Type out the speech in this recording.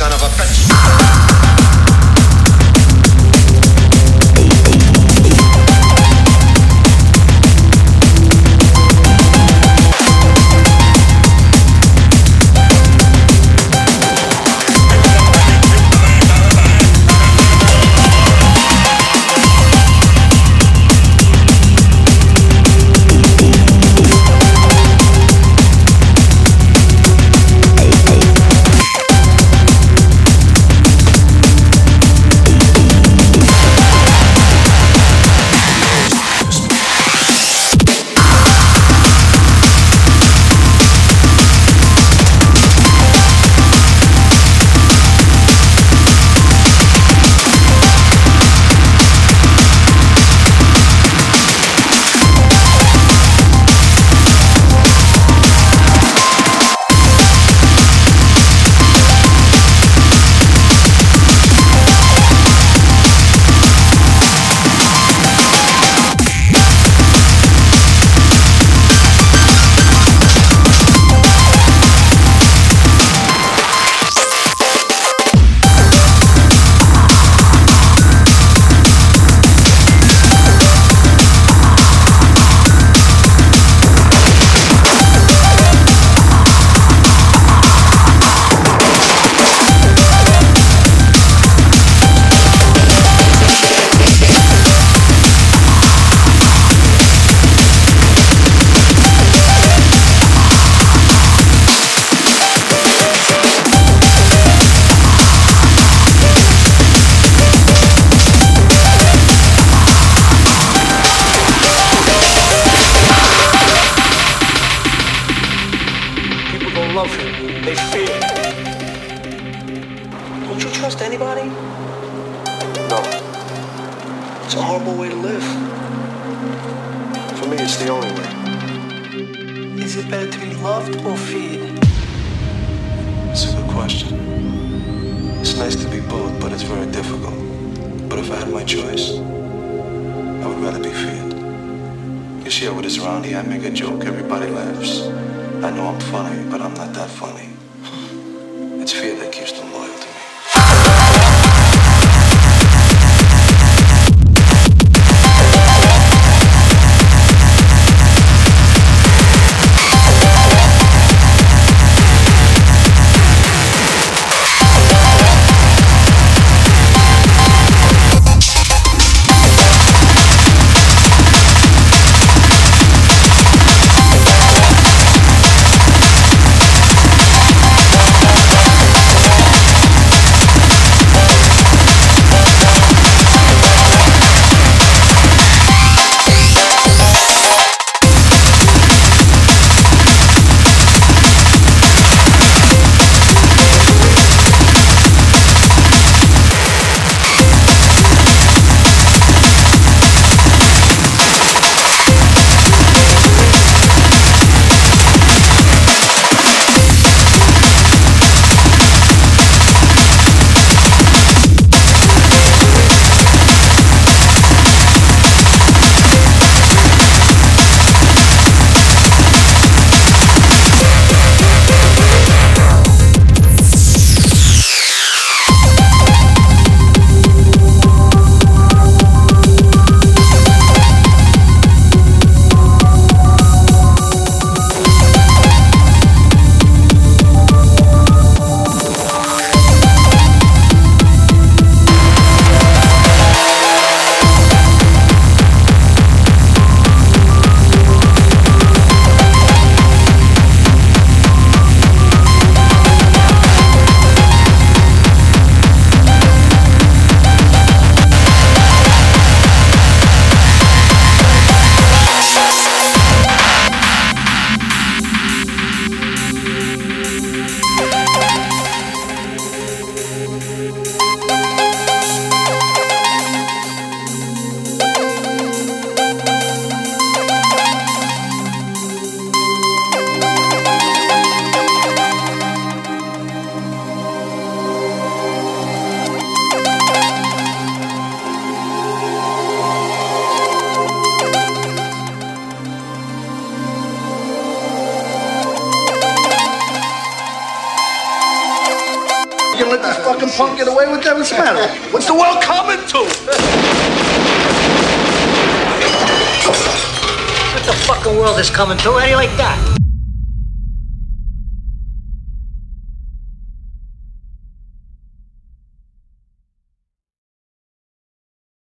son of a bitch.